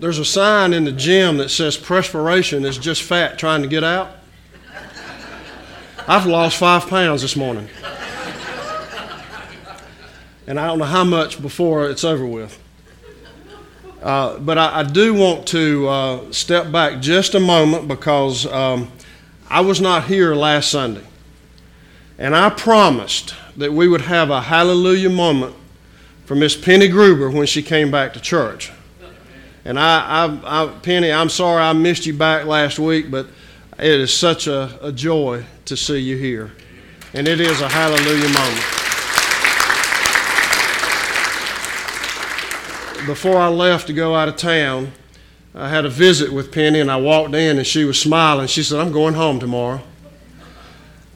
there's a sign in the gym that says perspiration is just fat trying to get out. I've lost five pounds this morning. And I don't know how much before it's over with. Uh, but I, I, do want to uh, step back just a moment because um, I was not here last Sunday. And I promised that we would have a hallelujah moment for Miss Penny Gruber when she came back to church. And I, I, I, Penny, I'm sorry I missed you back last week, but it is such a, a joy to see you here. And it is a hallelujah moment. Before I left to go out of town, I had a visit with Penny, and I walked in, and she was smiling. She said, "I'm going home tomorrow."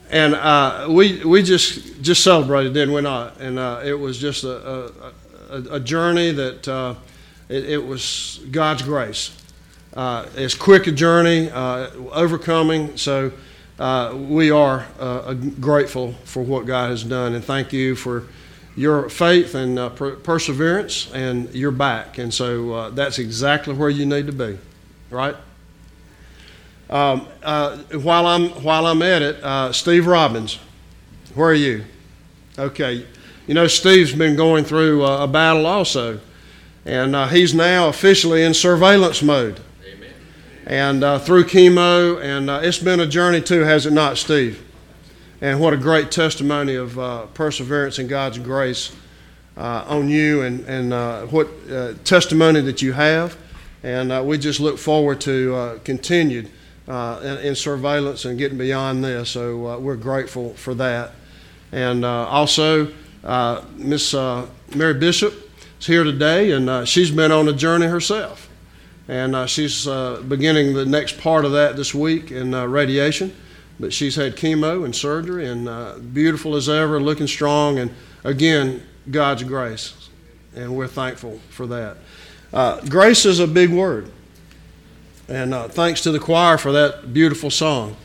And uh, we we just just celebrated, didn't we not? And uh, it was just a, a, a journey that uh, it, it, was God's grace. Uh, it's quick a journey, uh, overcoming. So uh, we are uh, grateful for what God has done, and thank you for your faith and uh, per- perseverance, and you're back. And so uh, that's exactly where you need to be, right? Um, while I'm while I'm at it, Steve Robbins, where are you? Okay, you know Steve's been going through a battle also, and he's now officially in surveillance mode and uh, through chemo, and uh, it's been a journey too, has it not, Steve? And what a great testimony of uh, perseverance and God's grace uh, on you, and and uh, what uh, testimony that you have, and we just look forward to continued in, in, surveillance and getting beyond this. So we're grateful for that, and also Miss Mary Bishop here today, and she's been on a journey herself and uh, she's uh, beginning the next part of that this week in uh, radiation. But she's had chemo and surgery, and uh, beautiful as ever, looking strong, and again, God's grace, and we're thankful for that. Uh, grace is a big word, and uh, thanks to the choir for that beautiful song.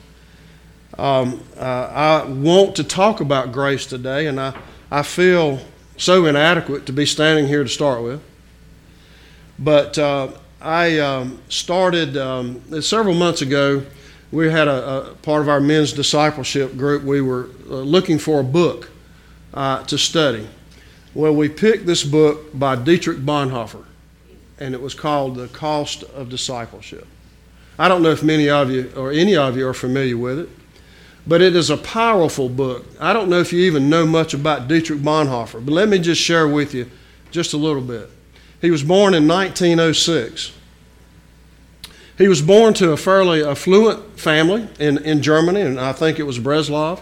Um, I want to talk about grace today, and I, I feel so inadequate to be standing here to start with. But I um, started um, several months ago. We had a, a, part of our men's discipleship group. We were uh, looking for a book uh, to study. Well, we picked this book by Dietrich Bonhoeffer, and it was called The Cost of Discipleship. I don't know if many of you or any of you are familiar with it, but it is a powerful book. I don't know if you even know much about Dietrich Bonhoeffer, but let me just share with you just a little bit. He was born in 1906. He was born to a fairly affluent family in, in Germany, and I think it was Breslau.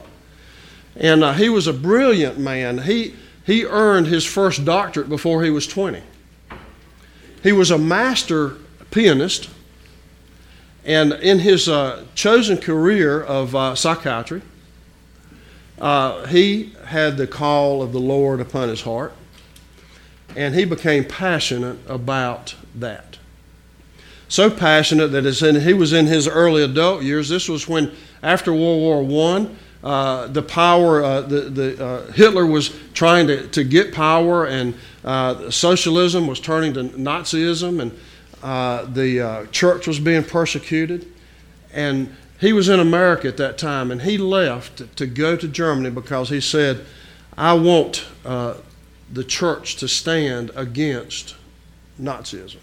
And uh, he was a brilliant man. He, he earned his first doctorate before he was 20. He was a master pianist, and in his uh, chosen career of uh, psychiatry, uh, he had the call of the Lord upon his heart and he became passionate about that. So passionate that in, he was in his early adult years. This was when, after World War I, uh, the power, uh, the, the, uh, Hitler was trying to, to get power, and socialism was turning to Nazism, and uh, the uh, church was being persecuted. And he was in America at that time, and he left to go to Germany because he said, I want the church to stand against Nazism.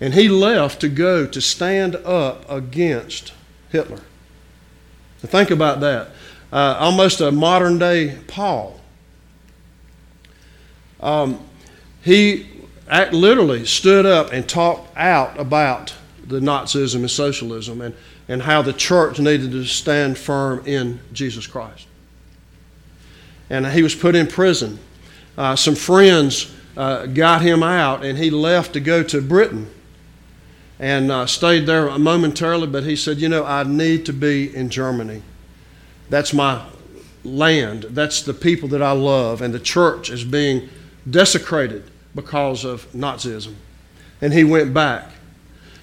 And he left to go to stand up against Hitler. Now think about that. Uh, almost a modern day Paul. Um, he literally stood up and talked out about the Nazism and socialism and, and how the church needed to stand firm in Jesus Christ. And he was put in prison uh, some friends uh, got him out, and he left to go to Britain and uh, stayed there momentarily. But he said, You know, I need to be in Germany. That's my land, that's the people that I love, and the church is being desecrated because of Nazism. And he went back.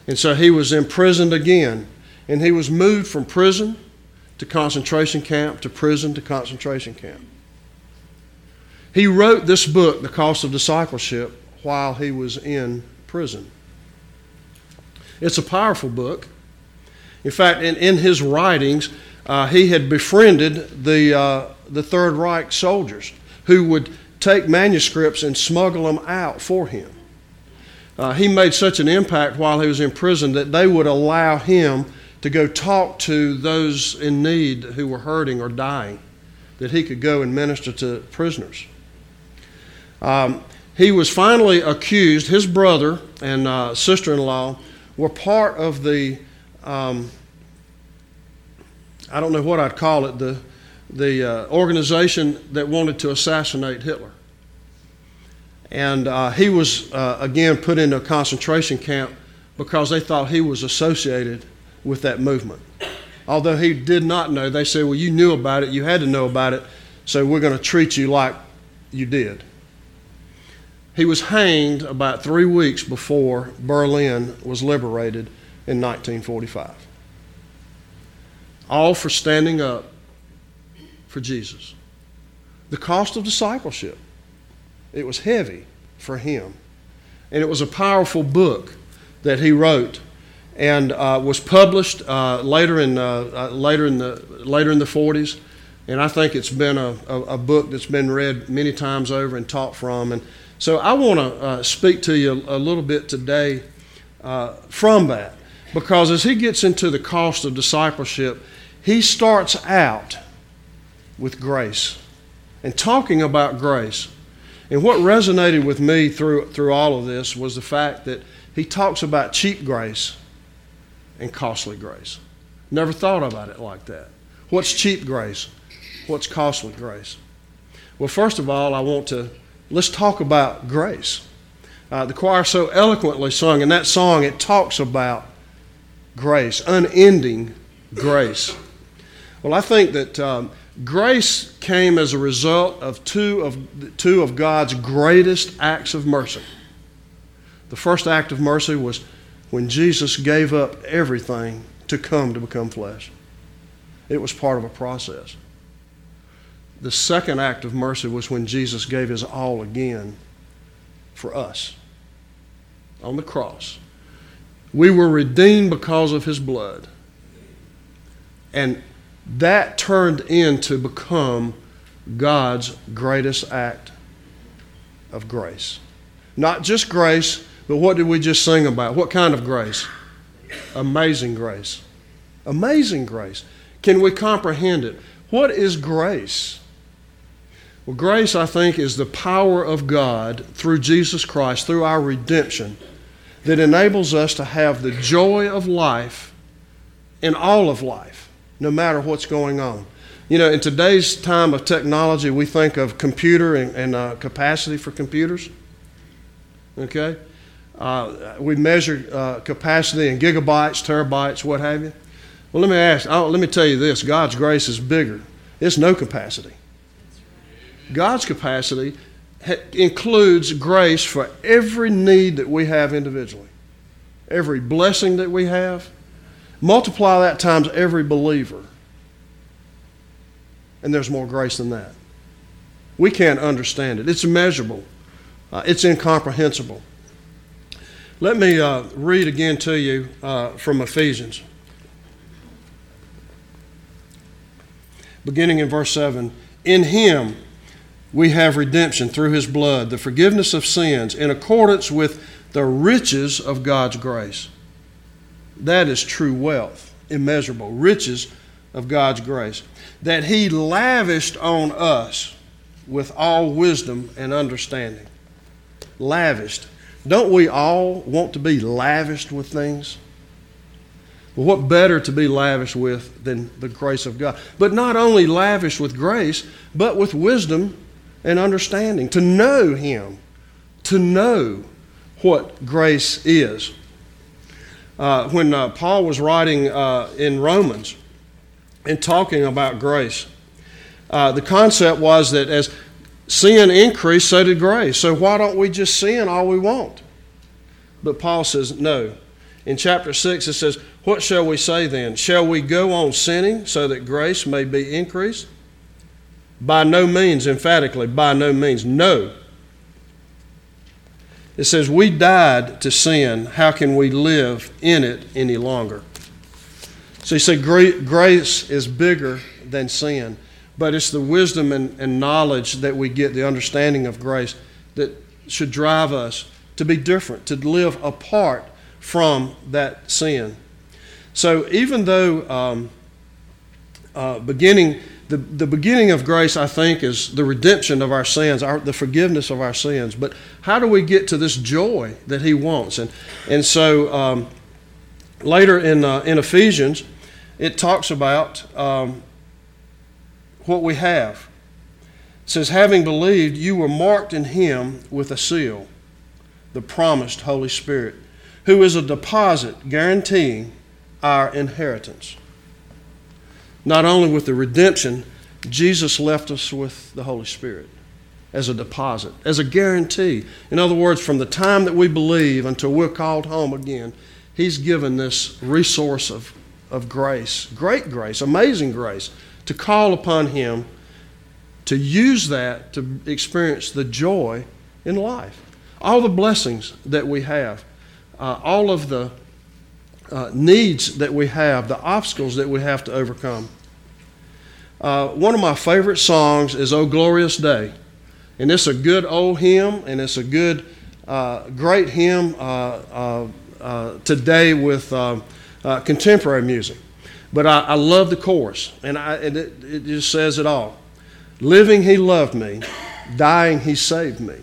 And so he was imprisoned again. And he was moved from prison to concentration camp to prison to concentration camp. He wrote this book, The Cost of Discipleship, while he was in prison. It's a powerful book. In fact, in, in his writings, uh, he had befriended the, uh, the Third Reich soldiers who would take manuscripts and smuggle them out for him. Uh, he made such an impact while he was in prison that they would allow him to go talk to those in need who were hurting or dying, that he could go and minister to prisoners. Um, he was finally accused, his brother and uh, sister in law were part of the, um, I don't know what I'd call it, the, the uh, organization that wanted to assassinate Hitler. And uh, he was, uh, again, put into a concentration camp because they thought he was associated with that movement. Although he did not know, they said, Well, you knew about it, you had to know about it, so we're going to treat you like you did. He was hanged about three weeks before Berlin was liberated in 1945. All for standing up for Jesus. The cost of discipleship. It was heavy for him. And it was a powerful book that he wrote and uh, was published uh, later, in, uh, uh later, in the, later in the 40s. And I think it's been a, a, a, book that's been read many times over and taught from. And so I want to uh, speak to you a, a little bit today uh, from that. Because as he gets into the cost of discipleship, he starts out with grace and talking about grace. And what resonated with me through, through all of this was the fact that he talks about cheap grace and costly grace. Never thought about it like that. What's cheap grace? What's costly grace? Well, first of all, I want to let's talk about grace. Uh, the choir so eloquently sung, in that song it talks about grace, unending grace. Well, I think that um, Grace came as a result of two of, two of God's greatest acts of mercy. The first act of mercy was when Jesus gave up everything to come to become flesh. It was part of a process. The second act of mercy was when Jesus gave his all again for us on the cross. We were redeemed because of his blood. And that turned into become God's greatest act of grace. Not just grace, but what did we just sing about? What kind of grace? Amazing grace. Amazing grace. Can we comprehend it? What is grace? Well, grace, I think, is the power of God through Jesus Christ, through our redemption, that enables us to have the joy of life in all of life no matter what's going on. You know, in today's time of technology, we think of computer and, and uh, capacity for computers. Okay? Uh, we measure uh, capacity in gigabytes, terabytes, what have you. Well, let me ask, I'll, let me tell you this God's grace is bigger. It's no capacity. God's capacity ha- includes grace for every need that we have individually, every blessing that we have, Multiply that times every believer. And there's more grace than that. We can't understand it. It's immeasurable, uh, it's incomprehensible. Let me uh, read again to you uh, from Ephesians. Beginning in verse 7 In him we have redemption through his blood, the forgiveness of sins, in accordance with the riches of God's grace that is true wealth, immeasurable, riches of God's grace, that He lavished on us with all wisdom and understanding. Lavished. Don't we all want to be lavished with things? What better to be lavished with than the grace of God? But not only lavished with grace, but with wisdom and understanding, to know Him, to know what grace is uh, when uh, Paul was writing uh, in Romans and talking about grace. Uh, the concept was that as sin increased, so did grace. So why don't we just sin all we want? But Paul says, no. In chapter 6, it says, What shall we say then? Shall we go on sinning so that grace may be increased? By no means, emphatically, by no means. No. It says, We died to sin. How can we live in it any longer? So you say grace is bigger than sin, but it's the wisdom and, and knowledge that we get, the understanding of grace, that should drive us to be different, to live apart from that sin. So even though um, uh, beginning the, the beginning of grace, I think, is the redemption of our sins, our, the forgiveness of our sins. But how do we get to this joy that He wants? And, and so um, later in, uh, in Ephesians, it talks about um, what we have. It says, Having believed, you were marked in Him with a seal, the promised Holy Spirit, who is a deposit guaranteeing our inheritance not only with the redemption, Jesus left us with the Holy Spirit as a deposit, as a guarantee. In other words, from the time that we believe until we're called home again, He's given this resource of, of grace, great grace, amazing grace, to call upon Him, to use that to experience the joy in life. All the blessings that we have, uh, all of the uh, needs that we have, the obstacles that we have to overcome. Uh, one of my favorite songs is "Oh Glorious Day," and it's a good old hymn, and it's a good, uh, great hymn uh, uh, uh today with contemporary music. But I, I, love the chorus, and, I, and it, it just says it all. Living, He loved me; dying, He saved me.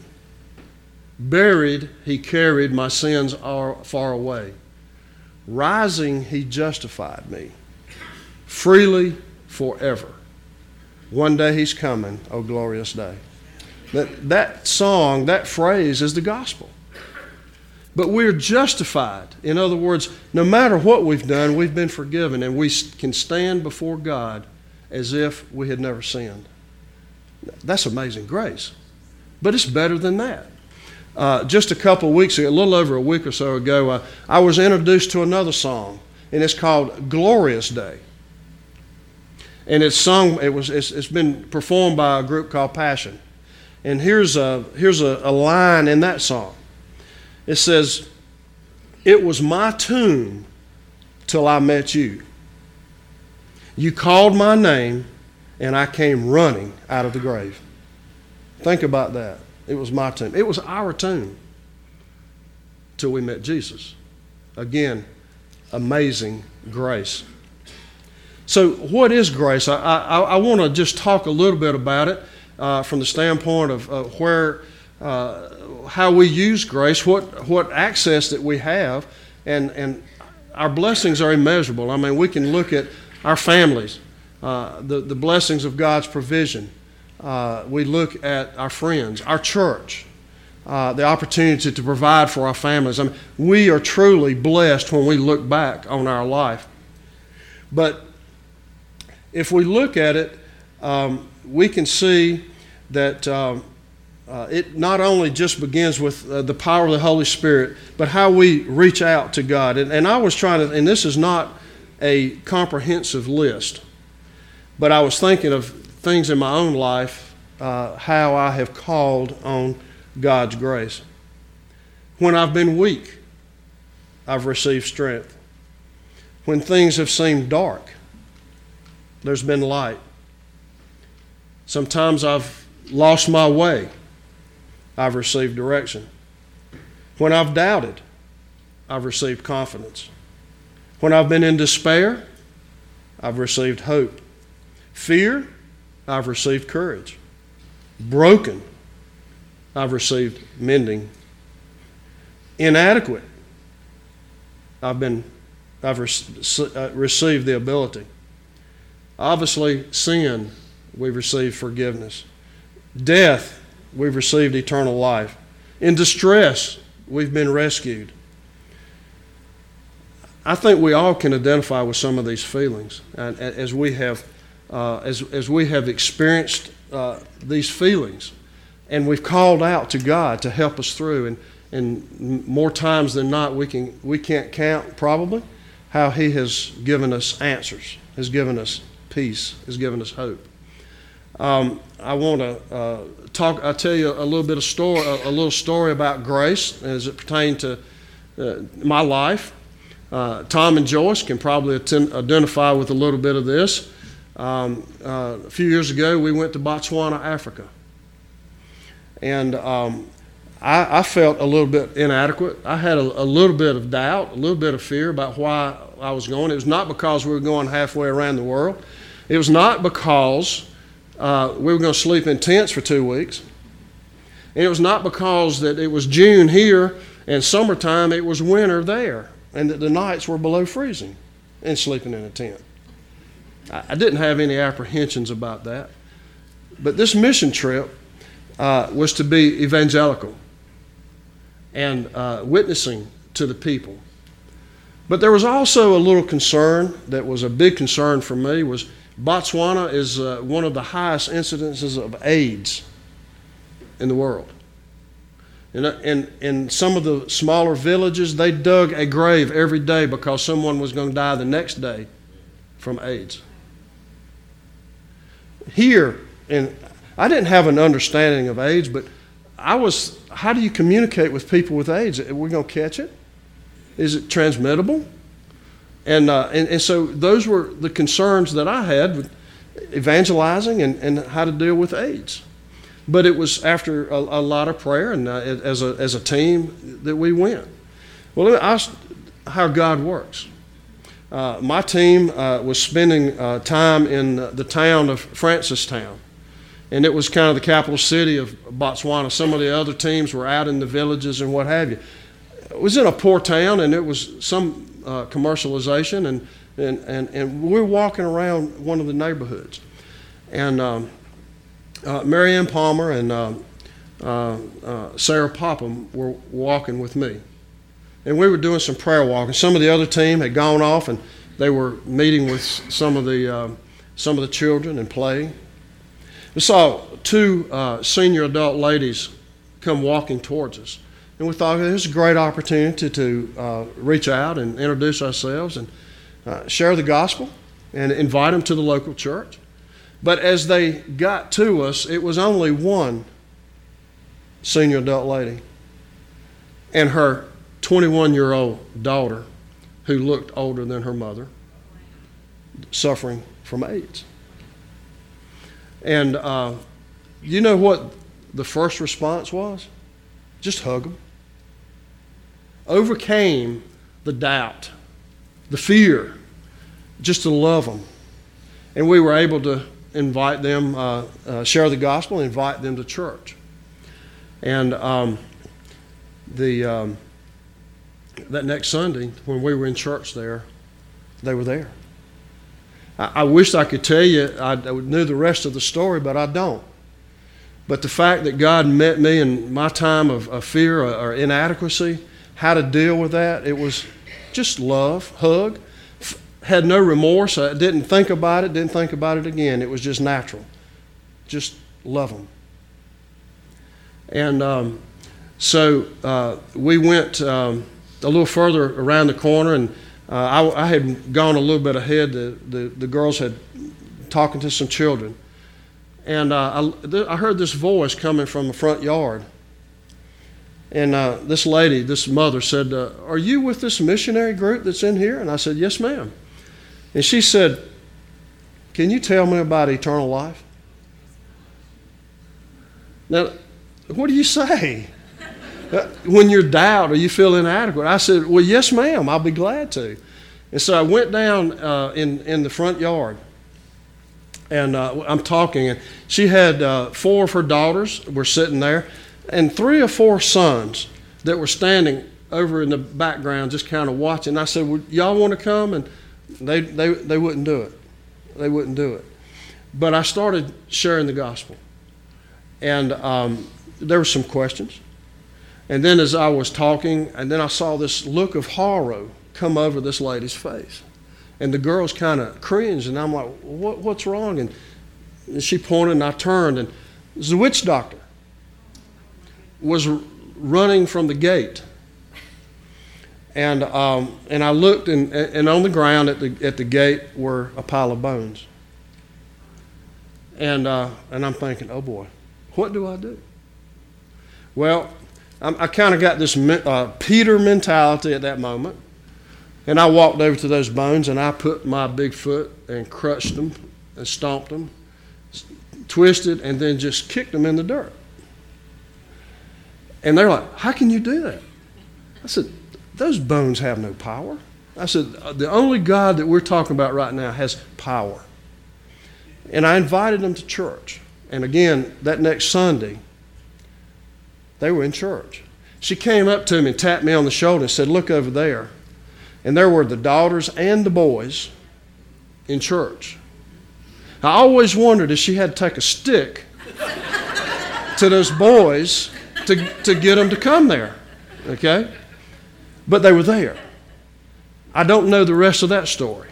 Buried, He carried my sins far away. Rising, He justified me freely forever. One day he's coming, oh glorious day. That, that song, that phrase is the gospel. But we're justified. In other words, no matter what we've done, we've been forgiven, and we can stand before God as if we had never sinned. That's amazing grace. But it's better than that. Uh, just a couple of weeks ago, a little over a week or so ago, uh, I was introduced to another song, and it's called Glorious Day and it's sung. It was. It's, it's been performed by a group called Passion. And here's a here's a, a line in that song. It says, "It was my tomb till I met you. You called my name, and I came running out of the grave." Think about that. It was my tomb. It was our tomb till we met Jesus. Again, amazing grace. So, what is grace? I, I, I want to just talk a little bit about it uh, from the standpoint of uh, where, uh, how we use grace, what, what access that we have, and, and our blessings are immeasurable. I mean, we can look at our families, uh, the, the blessings of God's provision. Uh, we look at our friends, our church, uh, the opportunity to provide for our families. I mean, we are truly blessed when we look back on our life. But if we look at it, um, we can see that um, uh, it not only just begins with uh, the power of the Holy Spirit, but how we reach out to God. And, and I was trying to, and this is not a comprehensive list, but I was thinking of things in my own life, uh, how I have called on God's grace. When I've been weak, I've received strength. When things have seemed dark, there's been light. Sometimes I've lost my way, I've received direction. When I've doubted, I've received confidence. When I've been in despair, I've received hope. Fear, I've received courage. Broken, I've received mending. Inadequate, I've been I've uh, received the ability. Obviously, sin, we've received forgiveness. Death, we've received eternal life. In distress, we've been rescued. I think we all can identify with some of these feelings, and as we have, uh, as, as we have experienced uh, these feelings, and we've called out to God to help us through, and, and more times than not, we can we can't count probably how He has given us answers, has given us peace, has given us hope. Um, I want to uh, talk. I'll tell you a little bit of story, a, a little story about grace as it pertains to uh, my life. Uh, Tom and Joyce can probably identify with a little bit of this. Um, uh, a few years ago, we went to Botswana, Africa, and um, I, I, felt a little bit inadequate. I had a, a, little bit of doubt, a little bit of fear about why I was going. It was not because we were going halfway around the world. It was not because uh, we were going to sleep in tents for two weeks. And it was not because that it was June here and summertime, it was winter there, and that the nights were below freezing and sleeping in a tent. I, didn't have any apprehensions about that. But this mission trip uh, was to be evangelical and uh, witnessing to the people. But there was also a little concern that was a big concern for me was Botswana is uh, one of the highest incidences of AIDS in the world. In, in, in some of the smaller villages, they dug a grave every day because someone was going to die the next day from AIDS. Here, and I didn't have an understanding of AIDS, but I was, how do you communicate with people with AIDS? Are we going to catch it? Is it transmittable? And, uh, and, and so those were the concerns that I had with evangelizing and, and how to deal with AIDS. But it was after a, a lot of prayer and uh, as, a, as a team that we went. Well, me how God works. Uh, my team uh, was spending uh, time in the town of Francistown, and it was kind of the capital city of Botswana. Some of the other teams were out in the villages and what have you. It was in a poor town, and it was some uh, commercialization, and, and, and, and we were walking around one of the neighborhoods. And um, uh, Marianne Palmer and uh, uh, Sarah Popham were walking with me. And we were doing some prayer walking. Some of the other team had gone off and they were meeting with some of the, uh, some of the children and playing. We saw two senior adult ladies come walking towards us. And we thought it was a great opportunity to uh, reach out and introduce ourselves and uh, share the gospel and invite them to the local church. But as they got to us, it was only one senior adult lady and her 21 year old daughter who looked older than her mother, suffering from AIDS. And uh, you know what the first response was? Just hug them overcame the doubt, the fear, just to love them. And we were able to invite them, uh, uh, share the gospel, invite them to church. And um, the um, that next Sunday, when we were in church there, they were there. I, I wished I could tell you I, I knew the rest of the story, but I don't. But the fact that God met me in my time of, of fear or, or inadequacy, how to deal with that. It was just love, hug. F- had no remorse. I didn't think about it, didn't think about it again. It was just natural. Just love them. And um, so uh, we went um, a little further around the corner, and uh, I, I, had gone a little bit ahead. The, the, the girls had talking to some children. And uh, I, I heard this voice coming from the front yard. And uh, this lady, this mother, said, uh, Are you with this missionary group that's in here? And I said, Yes, ma'am. And she said, Can you tell me about eternal life? Now, what do you say? Uh, when you're doubt or you feel inadequate, I said, Well, yes, ma'am, I'll be glad to. And so I went down uh, in, in the front yard and uh, I'm talking, and she had uh, four of her daughters were sitting there and three or four sons that were standing over in the background just kind of watching. I said, well, Y'all want to come? And they, they, they wouldn't do it. They wouldn't do it. But I started sharing the gospel. And um, there were some questions. And then as I was talking, and then I saw this look of horror come over this lady's face. And the girls kind of cringed, and I'm like, what, what's wrong? And she pointed, and I turned, and the witch doctor was running from the gate. And, um, and I looked, and, and on the ground at the, at the gate were a pile of bones. And, uh, and I'm thinking, oh boy, what do I do? Well, I'm, i kind of got this uh, Peter mentality at that moment. And I walked over to those bones and I put my big foot and crushed them and stomped them, twisted, and then just kicked them in the dirt. And they're like, How can you do that? I said, Those bones have no power. I said, The only God that we're talking about right now has power. And I invited them to church. And again, that next Sunday, they were in church. She came up to me and tapped me on the shoulder and said, Look over there. And there were the daughters and the boys in church. I always wondered if she had to take a stick to those boys to, to get them to come there. Okay? But they were there. I don't know the rest of that story.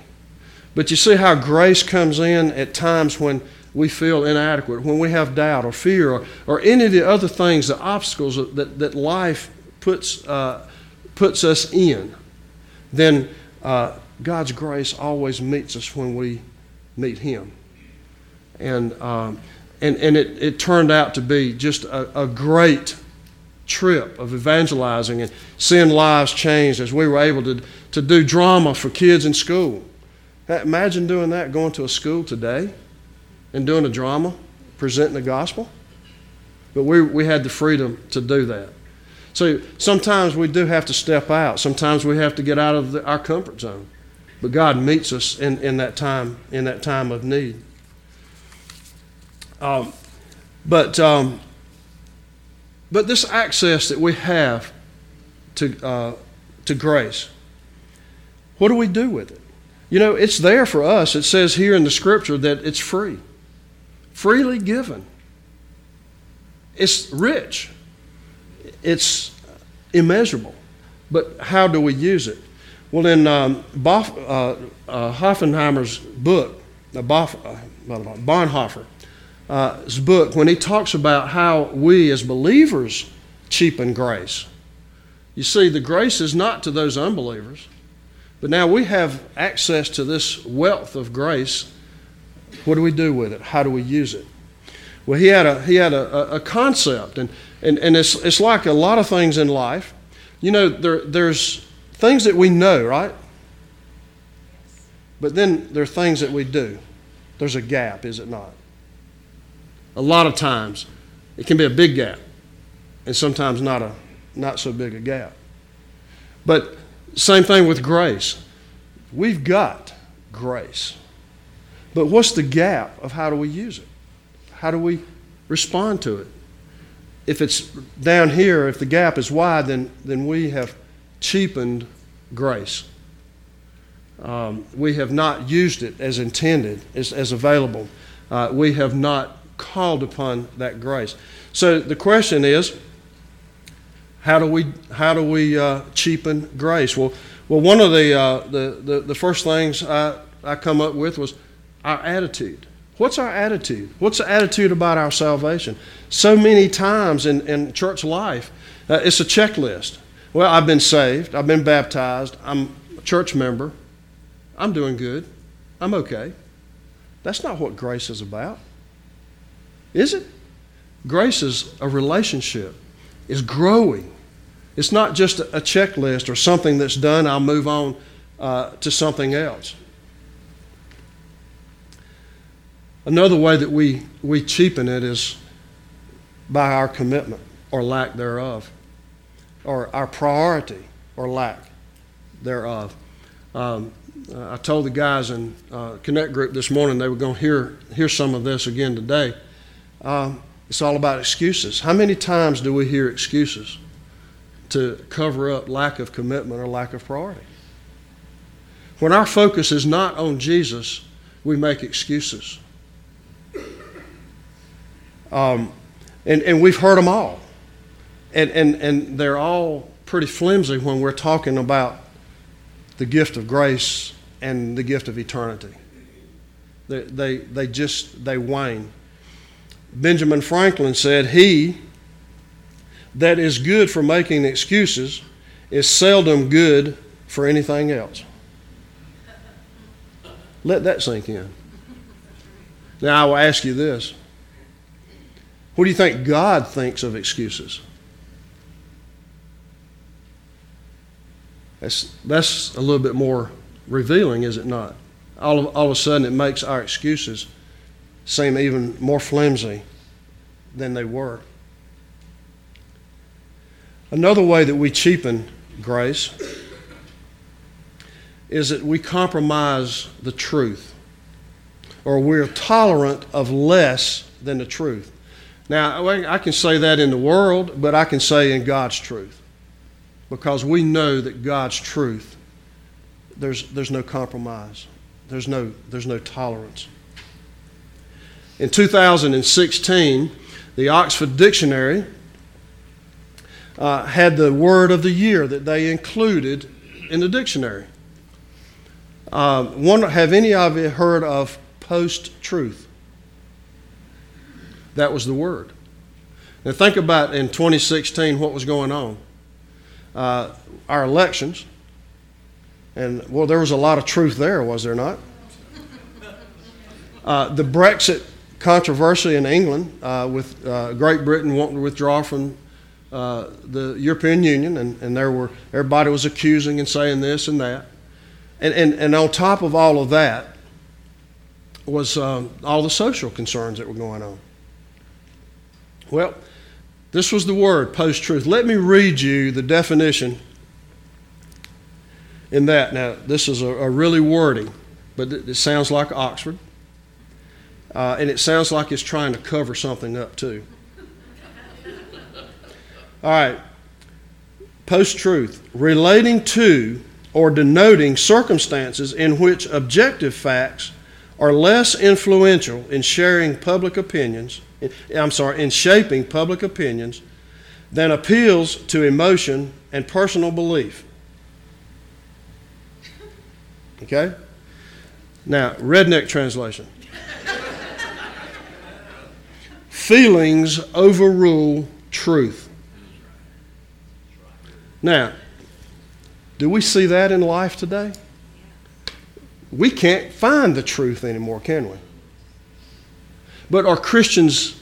But you see how grace comes in at times when we feel inadequate, when we have doubt or fear or, or any of the other things, the obstacles that, that life puts, uh, puts us in, then uh, God's grace always meets us when we meet Him. And, um, and, and it, it turned out to be just a, a great trip of evangelizing and seeing lives changed as we were able to, to do drama for kids in school. Imagine doing that, going to a school today and doing a drama, presenting the gospel. But we, we had the freedom to do that. So sometimes we do have to step out. Sometimes we have to get out of the, our comfort zone. But God meets us in, in that time in that time of need. Um, but um, but this access that we have to uh, to grace, what do we do with it? You know, it's there for us. It says here in the scripture that it's free freely given. It's rich, it's immeasurable. But how do we use it? Well, in um, Bof, uh, uh, Hoffenheimer's book, uh, Bof, uh, Bonhoeffer's uh, book, when he talks about how we as believers cheapen grace, you see, the grace is not to those unbelievers, but now we have access to this wealth of grace what do we do with it? How do we use it? Well, he had a, he had a, a concept, and, and, and it's, it's like a lot of things in life. You know, there, there's things that we know, right? But then there are things that we do. There's a gap, is it not? A lot of times, it can be a big gap, and sometimes not a not so big a gap. But same thing with grace. We've got grace. But what's the gap of how do we use it? How do we respond to it? If it's down here, if the gap is wide, then, then we have cheapened grace. Um, we have not used it as intended, as, as available. Uh, we have not called upon that grace. So the question is, how do we how do we uh, cheapen grace? Well, well, one of the, uh, the, the the first things I, I come up with was our attitude. What's our attitude? What's the attitude about our salvation? So many times in, in church life, uh, it's a checklist. Well, I've been saved, I've been baptized, I'm a church member, I'm doing good, I'm okay. That's not what grace is about, is it? Grace is a relationship, is growing. It's not just a checklist or something that's done, I'll move on uh, to something else. Another way that we, we cheapen it is by our commitment or lack thereof, or our priority or lack thereof. Um, I told the guys in uh, Connect Group this morning they were going to hear, hear some of this again today. Um, it's all about excuses. How many times do we hear excuses to cover up lack of commitment or lack of priority? When our focus is not on Jesus, we make excuses. Um, and, and we've heard them all. And, and, and they're all pretty flimsy when we're talking about the gift of grace and the gift of eternity. They, they, they just, they wane. Benjamin Franklin said, He that is good for making excuses is seldom good for anything else. Let that sink in. Now, I will ask you this What do you think God thinks of excuses? That's, that's a little bit more revealing, is it not? All of, all of a sudden, it makes our excuses seem even more flimsy than they were. Another way that we cheapen grace is that we compromise the truth or we're tolerant of less than the truth. Now, I can say that in the world, but I can say in God's truth because we know that God's truth, there's, there's no compromise, there's no, there's no tolerance. In 2016, the Oxford Dictionary uh, had the word of the year that they included in the dictionary. Uh, one, have any of you heard of post truth? That was the word. Now, think about in 2016 what was going on. Uh, our elections, and well, there was a lot of truth there, was there not? Uh, the Brexit controversy in England uh, with uh, Great Britain wanting to withdraw from uh, the European Union, and, and there were everybody was accusing and saying this and that, and and, and on top of all of that was um, all the social concerns that were going on. Well, this was the word post truth. Let me read you the definition in that. Now, this is a, a really wordy, but it, it sounds like Oxford. Uh, and it sounds like it's trying to cover something up, too. All right. Post truth. Relating to or denoting circumstances in which objective facts are less influential in sharing public opinions, I'm sorry, in shaping public opinions than appeals to emotion and personal belief. Okay? Now, redneck translation. Feelings overrule truth. Now, do we see that in life today? We can't find the truth anymore, can we? But are Christians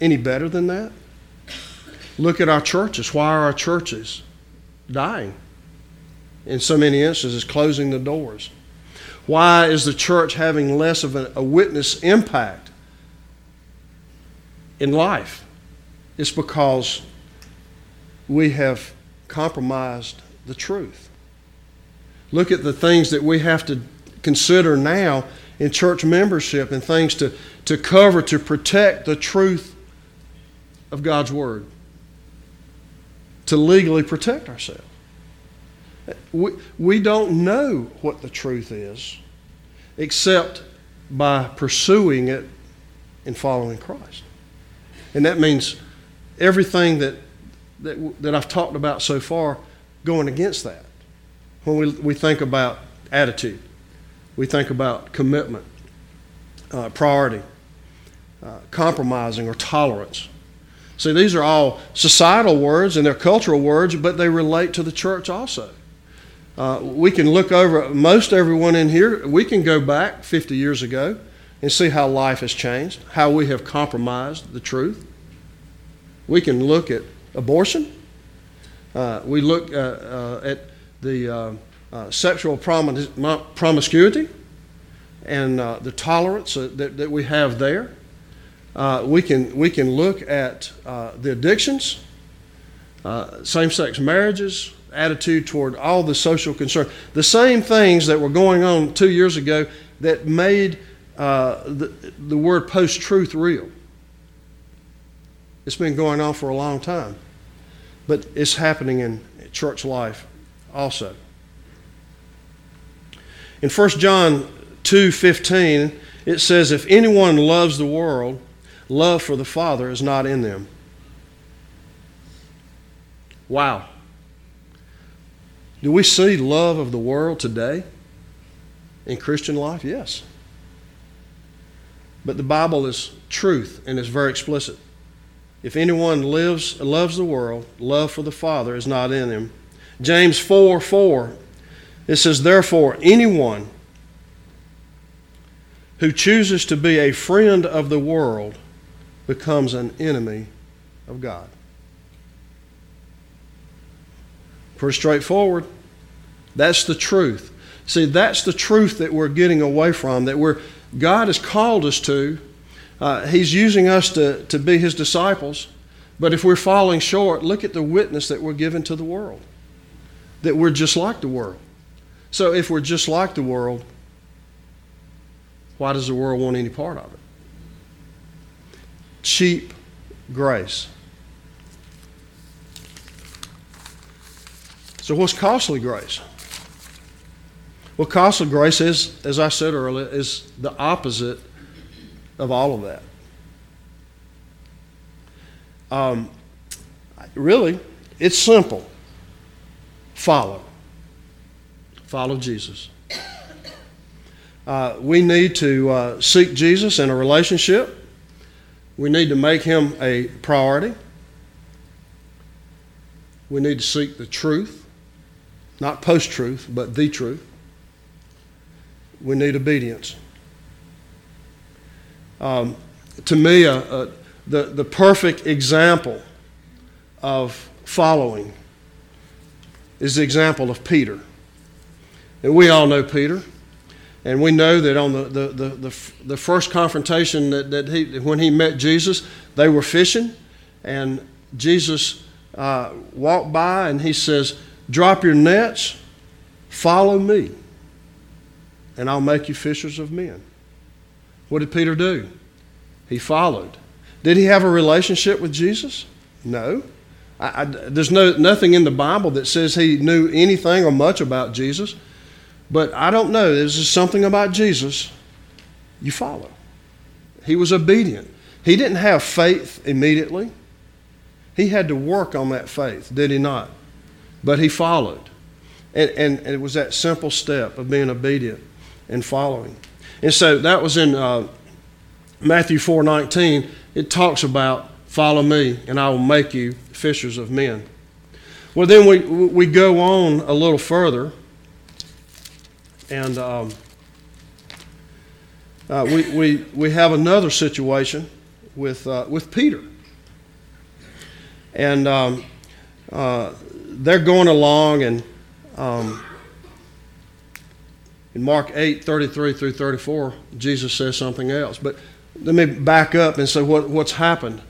any better than that? Look at our churches. Why are our churches dying? In so many instances, closing the doors. Why is the church having less of a, witness impact in life? It's because we have compromised the truth. Look at the things that we have to consider now in church membership and things to, to cover, to protect the truth of God's Word, to legally protect ourselves. We, we don't know what the truth is except by pursuing it and following Christ. And that means everything that, that, that I've talked about so far going against that. When we, we think about attitude, we think about commitment, uh, priority, uh, compromising, or tolerance. See, these are all societal words and they're cultural words, but they relate to the church also. Uh, we can look over most everyone in here, we can go back 50 years ago and see how life has changed, how we have compromised the truth. We can look at abortion. Uh, we look uh, uh at the uh, uh, sexual promiscuity and the tolerance that, that we have there. we, can, we can look at the addictions, same sex marriages, attitude toward all the social concern. The same things that were going on two years ago that made uh, the, the word post truth real. It's been going on for a long time, but it's happening in church life also. In 1 John 2:15, it says, "If anyone loves the world, love for the Father is not in them." Wow. Do we see love of the world today in Christian life? Yes. But the Bible is truth and it's very explicit. If anyone lives loves the world, love for the Father is not in him. James 4 4, it says, Therefore, anyone who chooses to be a friend of the world becomes an enemy of God. Pretty straightforward. That's the truth. See, that's the truth that we're getting away from, that we're, God has called us to. Uh, he's using us to, to be His disciples. But if we're falling short, look at the witness that we're giving to the world that we're just like the world. So if we're just like the world, why does the world want any part of it? Cheap grace. So, what's costly grace? Well, costly grace is, as I said earlier, is the opposite of all of that. Um, really, it's simple follow. Follow Jesus. Uh, we need to uh, seek Jesus in a relationship. We need to make him a priority. We need to seek the truth, not post truth, but the truth. We need obedience. Um, to me, uh, uh the, the perfect example of following is the example of Peter. And we all know Peter. And we know that on the, the, the, the, the first confrontation that, that he, when he met Jesus, they were fishing. And Jesus uh, walked by and he says, Drop your nets, follow me, and I'll make you fishers of men. What did Peter do? He followed. Did he have a relationship with Jesus? No. I, I, there's no, nothing in the Bible that says he knew anything or much about Jesus. But I don't know. There's just something about Jesus you follow. He was obedient. He didn't have faith immediately. He had to work on that faith, did he not? But he followed. And, and, and it was that simple step of being obedient and following. And so that was in uh, Matthew 4 19. It talks about follow me and I will make you fishers of men. Well, then we, we go on a little further and um, uh, we, we, we have another situation with, uh, with Peter. And um, uh, they're going along, and um, in Mark 8 33 through 34, Jesus says something else. But let me back up and say what, what's happened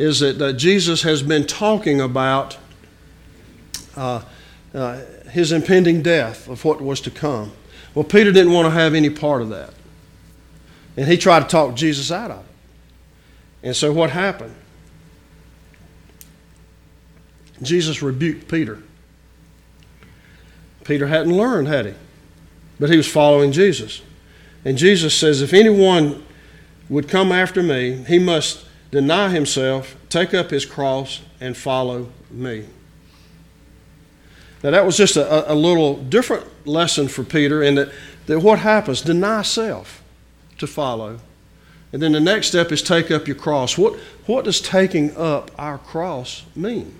is that uh, Jesus has been talking about uh, uh, his impending death, of what was to come. Well, Peter didn't want to have any part of that. And he tried to talk Jesus out of it. And so what happened? Jesus rebuked Peter. Peter hadn't learned, had he? But he was following Jesus. And Jesus says, If anyone would come after me, he must deny himself, take up his cross, and follow me. Now, that was just a, a little different lesson for Peter in that, that what happens? Deny self to follow. And then the next step is take up your cross. What, what does taking up our cross mean?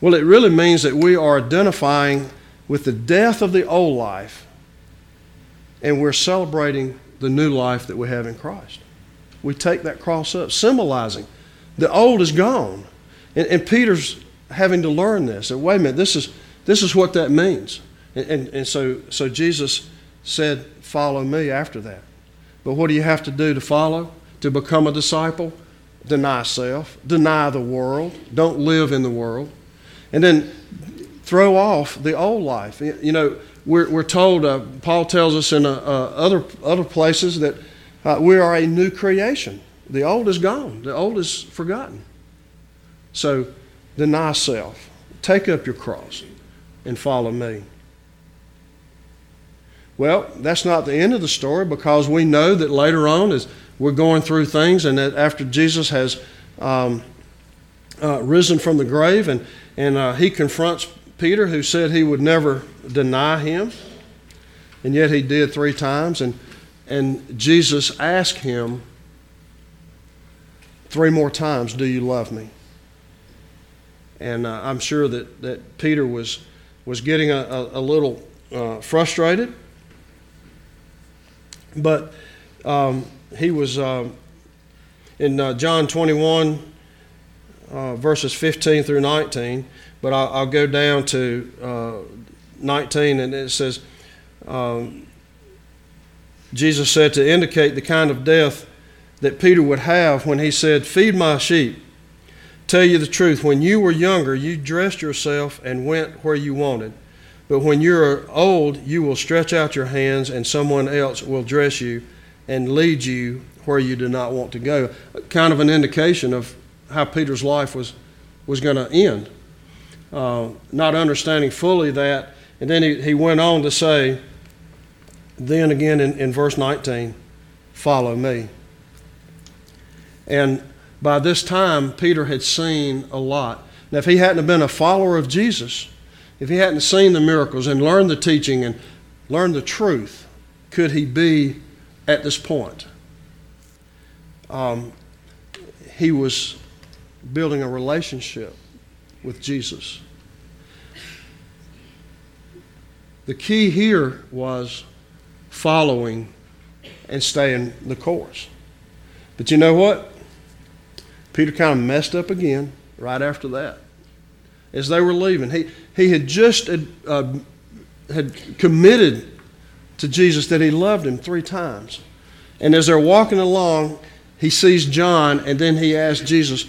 Well, it really means that we are identifying with the death of the old life and we're celebrating the new life that we have in Christ. We take that cross up, symbolizing the old is gone. And, and Peter's having to learn this. And wait a minute, this is, this is what that means. And, and, and so, so Jesus said, Follow me after that. But what do you have to do to follow? To become a disciple? Deny self, deny the world, don't live in the world. And then throw off the old life. You know, we're, we're told, uh, Paul tells us in uh, uh, other, other places that uh, we are a new creation. The old is gone, the old is forgotten. So deny self, take up your cross, and follow me. Well, that's not the end of the story because we know that later on, as we're going through things, and that after Jesus has um, uh, risen from the grave and, and uh, he confronts Peter, who said he would never deny him, and yet he did three times. And, and Jesus asked him three more times, Do you love me? And uh, I'm sure that, that Peter was, was getting a, a, a little uh, frustrated. But um, he was uh, in John 21, uh, verses 15 through 19, but I'll, I'll go down to uh, 19, and it says, um, Jesus said to indicate the kind of death that Peter would have when he said, Feed my sheep. Tell you the truth, when you were younger, you dressed yourself and went where you wanted. But when you're old, you will stretch out your hands, and someone else will dress you and lead you where you do not want to go. Kind of an indication of how Peter's life was, was going to end. Uh, not understanding fully that. And then he, he went on to say, then again in, in verse 19, follow me. And by this time, Peter had seen a lot. Now, if he hadn't have been a follower of Jesus, if he hadn't seen the miracles and learned the teaching and learned the truth, could he be at this point? Um, he was building a relationship with Jesus. The key here was following and staying the course. But you know what? Peter kind of messed up again right after that. As they were leaving, he, he had just uh, had committed to Jesus that he loved him three times. And as they're walking along, he sees John, and then he asks Jesus,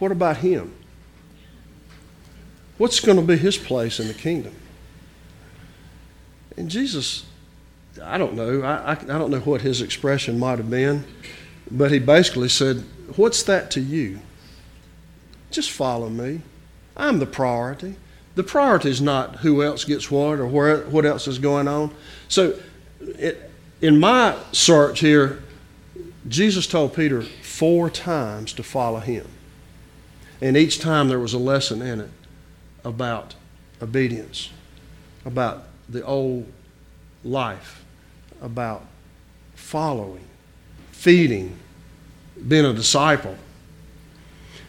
What about him? What's going to be his place in the kingdom? And Jesus, I don't know. I, I, I don't know what his expression might have been, but he basically said, What's that to you? Just follow me. I'm the priority. The priority is not who else gets what or where, what else is going on. So, it, in my search here, Jesus told Peter four times to follow him. And each time there was a lesson in it about obedience, about the old life, about following, feeding, being a disciple.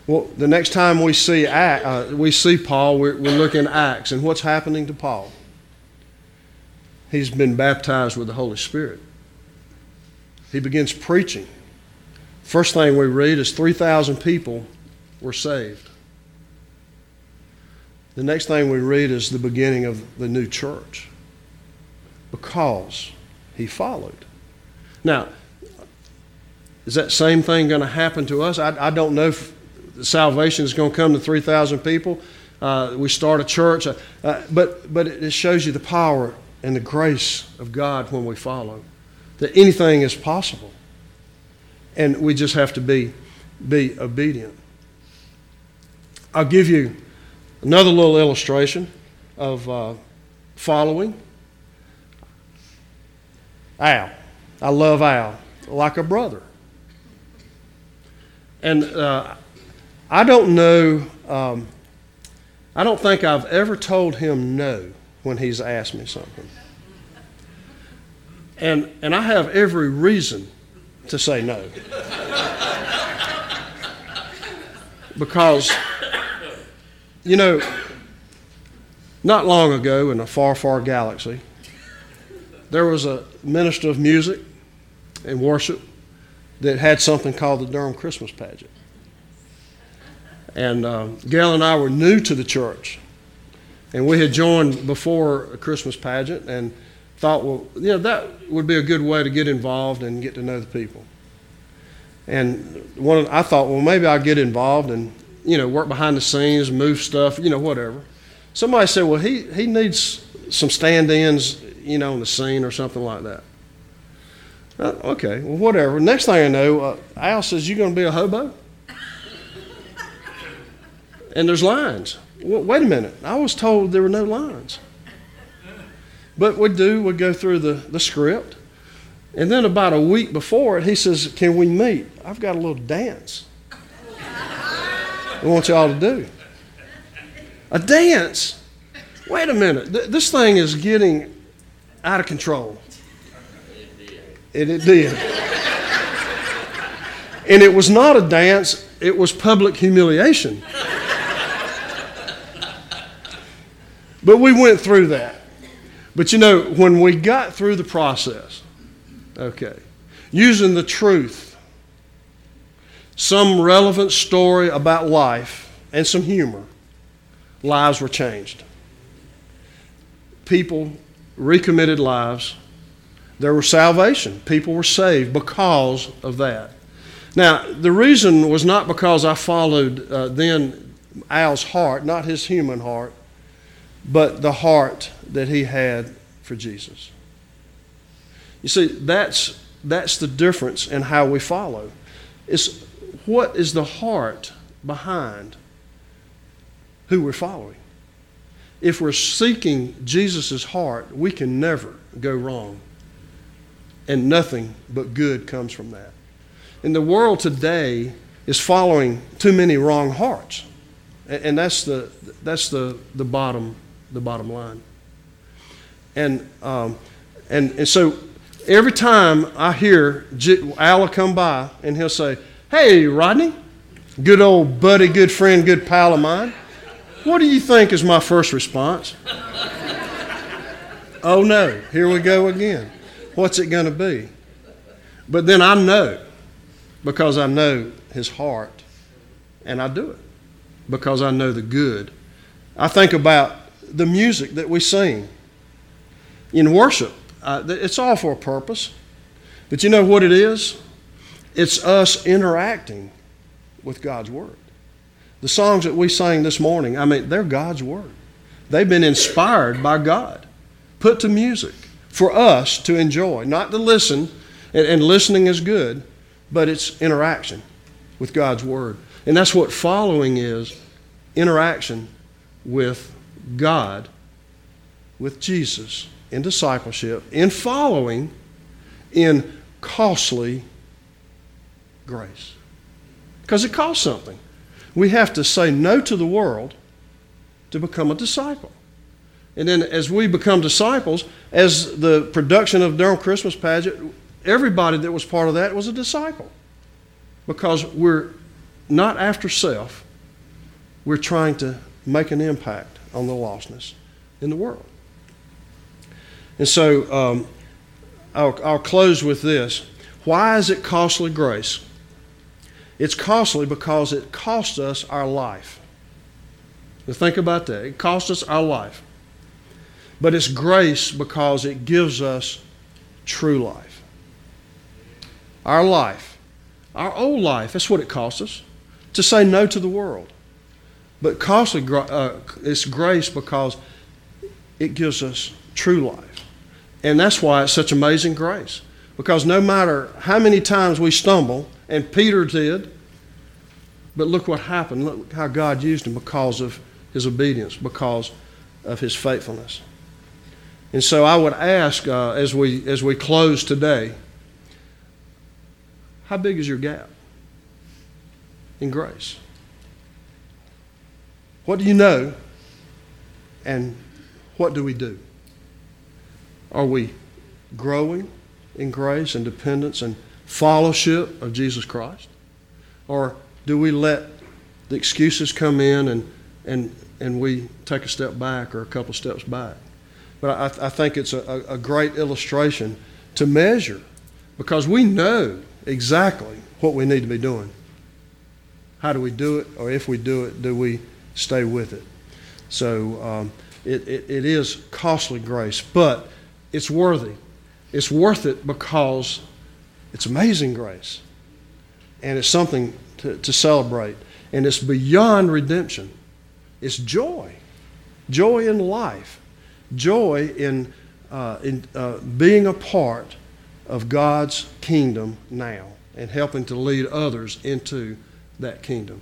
Well, the next time we see, uh, we see Paul, we're, we're looking at Acts, and what's happening to Paul? He's been baptized with the Holy Spirit. He begins preaching. First thing we read is 3,000 people were saved. The next thing we read is the beginning of the new church because he followed. Now, is that same thing going to happen to us? I, I don't know if salvation is going to come to 3,000 people. Uh, we start a church, uh, uh, but, but it shows you the power and the grace of God when we follow. That anything is possible. And we just have to be, be obedient. I'll give you another little illustration of uh, following. Al. I love Al like a brother. And uh, I don't know, um, I don't think I've ever told him no when he's asked me something. And, and I have every reason to say no. because, you know, not long ago in a far, far galaxy, there was a minister of music and worship that had something called the Durham Christmas pageant. And uh, Gail and I were new to the church. And we had joined before a Christmas pageant and thought, well, you know, that would be a good way to get involved and get to know the people. And one, I thought, well, maybe I'll get involved and, you know, work behind the scenes, move stuff, you know, whatever. Somebody said, well, he, he needs some stand ins, you know, on the scene or something like that. Uh, okay, well, whatever. Next thing I know, uh, Al says, You going to be a hobo? and there's lines. Well, wait a minute. I was told there were no lines. But we do, we go through the, the script. And then about a week before it, he says, Can we meet? I've got a little dance I want y'all to do. A dance? Wait a minute. Th- this thing is getting out of control. And it did. and it was not a dance, it was public humiliation. but we went through that. But you know, when we got through the process, okay, using the truth, some relevant story about life, and some humor, lives were changed. People recommitted lives. There was salvation. People were saved because of that. Now, the reason was not because I followed uh, then Al's heart, not his human heart, but the heart that he had for Jesus. You see, that's, that's the difference in how we follow. It's what is the heart behind who we're following. If we're seeking Jesus' heart, we can never go wrong. And nothing but good comes from that. And the world today is following too many wrong hearts. And that's the, that's the, the, bottom, the bottom line. And, um, and, and so every time I hear Al come by and he'll say, Hey, Rodney, good old buddy, good friend, good pal of mine. What do you think is my first response? oh no, here we go again. What's it going to be? But then I know because I know his heart and I do it because I know the good. I think about the music that we sing in worship. Uh, it's all for a purpose. But you know what it is? It's us interacting with God's Word. The songs that we sang this morning, I mean, they're God's Word. They've been inspired by God, put to music for us to enjoy, not to listen, and, and listening is good, but it's interaction with God's Word. And that's what following is interaction with God, with Jesus, in discipleship, in following, in costly grace. Because it costs something. We have to say no to the world to become a disciple. And then as we become disciples, as the production of Durham Christmas pageant, everybody that was part of that was a disciple. Because we're not after self, we're trying to make an impact on the lostness in the world. And so um, I'll, I'll close with this. Why is it costly grace? It's costly because it costs us our life. Now think about that. It costs us our life. But it's grace because it gives us true life. Our life, our old life, that's what it costs us to say no to the world. But costly, uh, it's grace because it gives us true life. And that's why it's such amazing grace. Because no matter how many times we stumble, and Peter did. But look what happened. Look how God used him because of his obedience, because of his faithfulness. And so I would ask uh, as, we, as we close today how big is your gap in grace? What do you know? And what do we do? Are we growing in grace and dependence and fellowship of Jesus Christ? Or do we let the excuses come in and, and, and we take a step back or a couple steps back? But I, I think it's a, a great illustration to measure because we know exactly what we need to be doing. How do we do it? Or if we do it, do we stay with it? So um, it, it, it is costly grace, but it's worthy. It's worth it because it's amazing grace. And it's something to, to celebrate. And it's beyond redemption. It's joy. Joy in life. Joy in, uh, in uh, being a part of God's kingdom now and helping to lead others into that kingdom.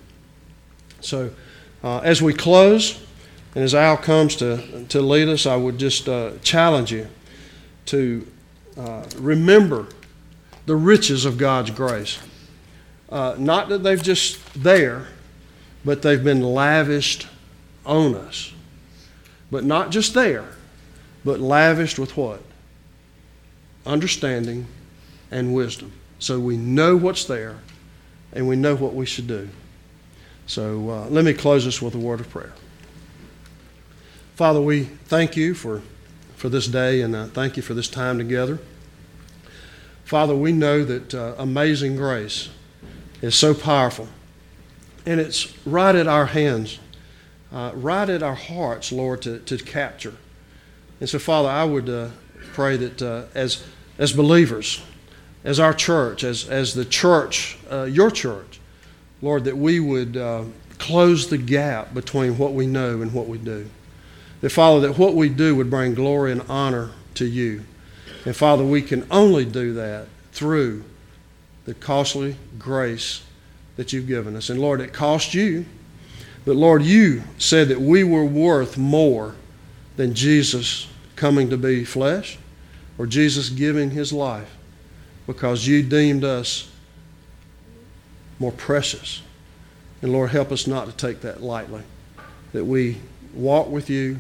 So, uh, as we close, and as Al comes to, to lead us, I would just uh, challenge you to uh, remember the riches of God's grace. Uh, not that they've just there, but they've been lavished on us. But not just there, but lavished with what? Understanding and wisdom. So we know what's there and we know what we should do. So uh, let me close this with a word of prayer. Father, we thank you for, for this day and uh, thank you for this time together. Father, we know that uh, amazing grace is so powerful, and it's right at our hands, uh, right at our hearts, Lord, to, to capture. And so, Father, I would uh, pray that uh, as, as believers, as our church, as, as the church, uh, your church, Lord, that we would uh, close the gap between what we know and what we do. That, Father, that what we do would bring glory and honor to you. And, Father, we can only do that through the costly grace that you've given us. And, Lord, it cost you, but, Lord, you said that we were worth more than Jesus coming to be flesh or Jesus giving his life because you deemed us more precious. And Lord, help us not to take that lightly. That we walk with you,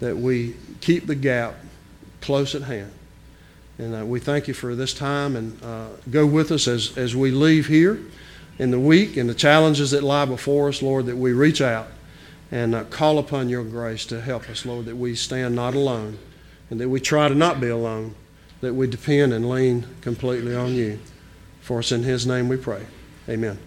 that we keep the gap close at hand. And uh, we thank you for this time and uh, go with us as, as we leave here in the week and the challenges that lie before us, Lord, that we reach out and uh, call upon your grace to help us, Lord, that we stand not alone and that we try to not be alone, that we depend and lean completely on you. For us in his name we pray. Amen.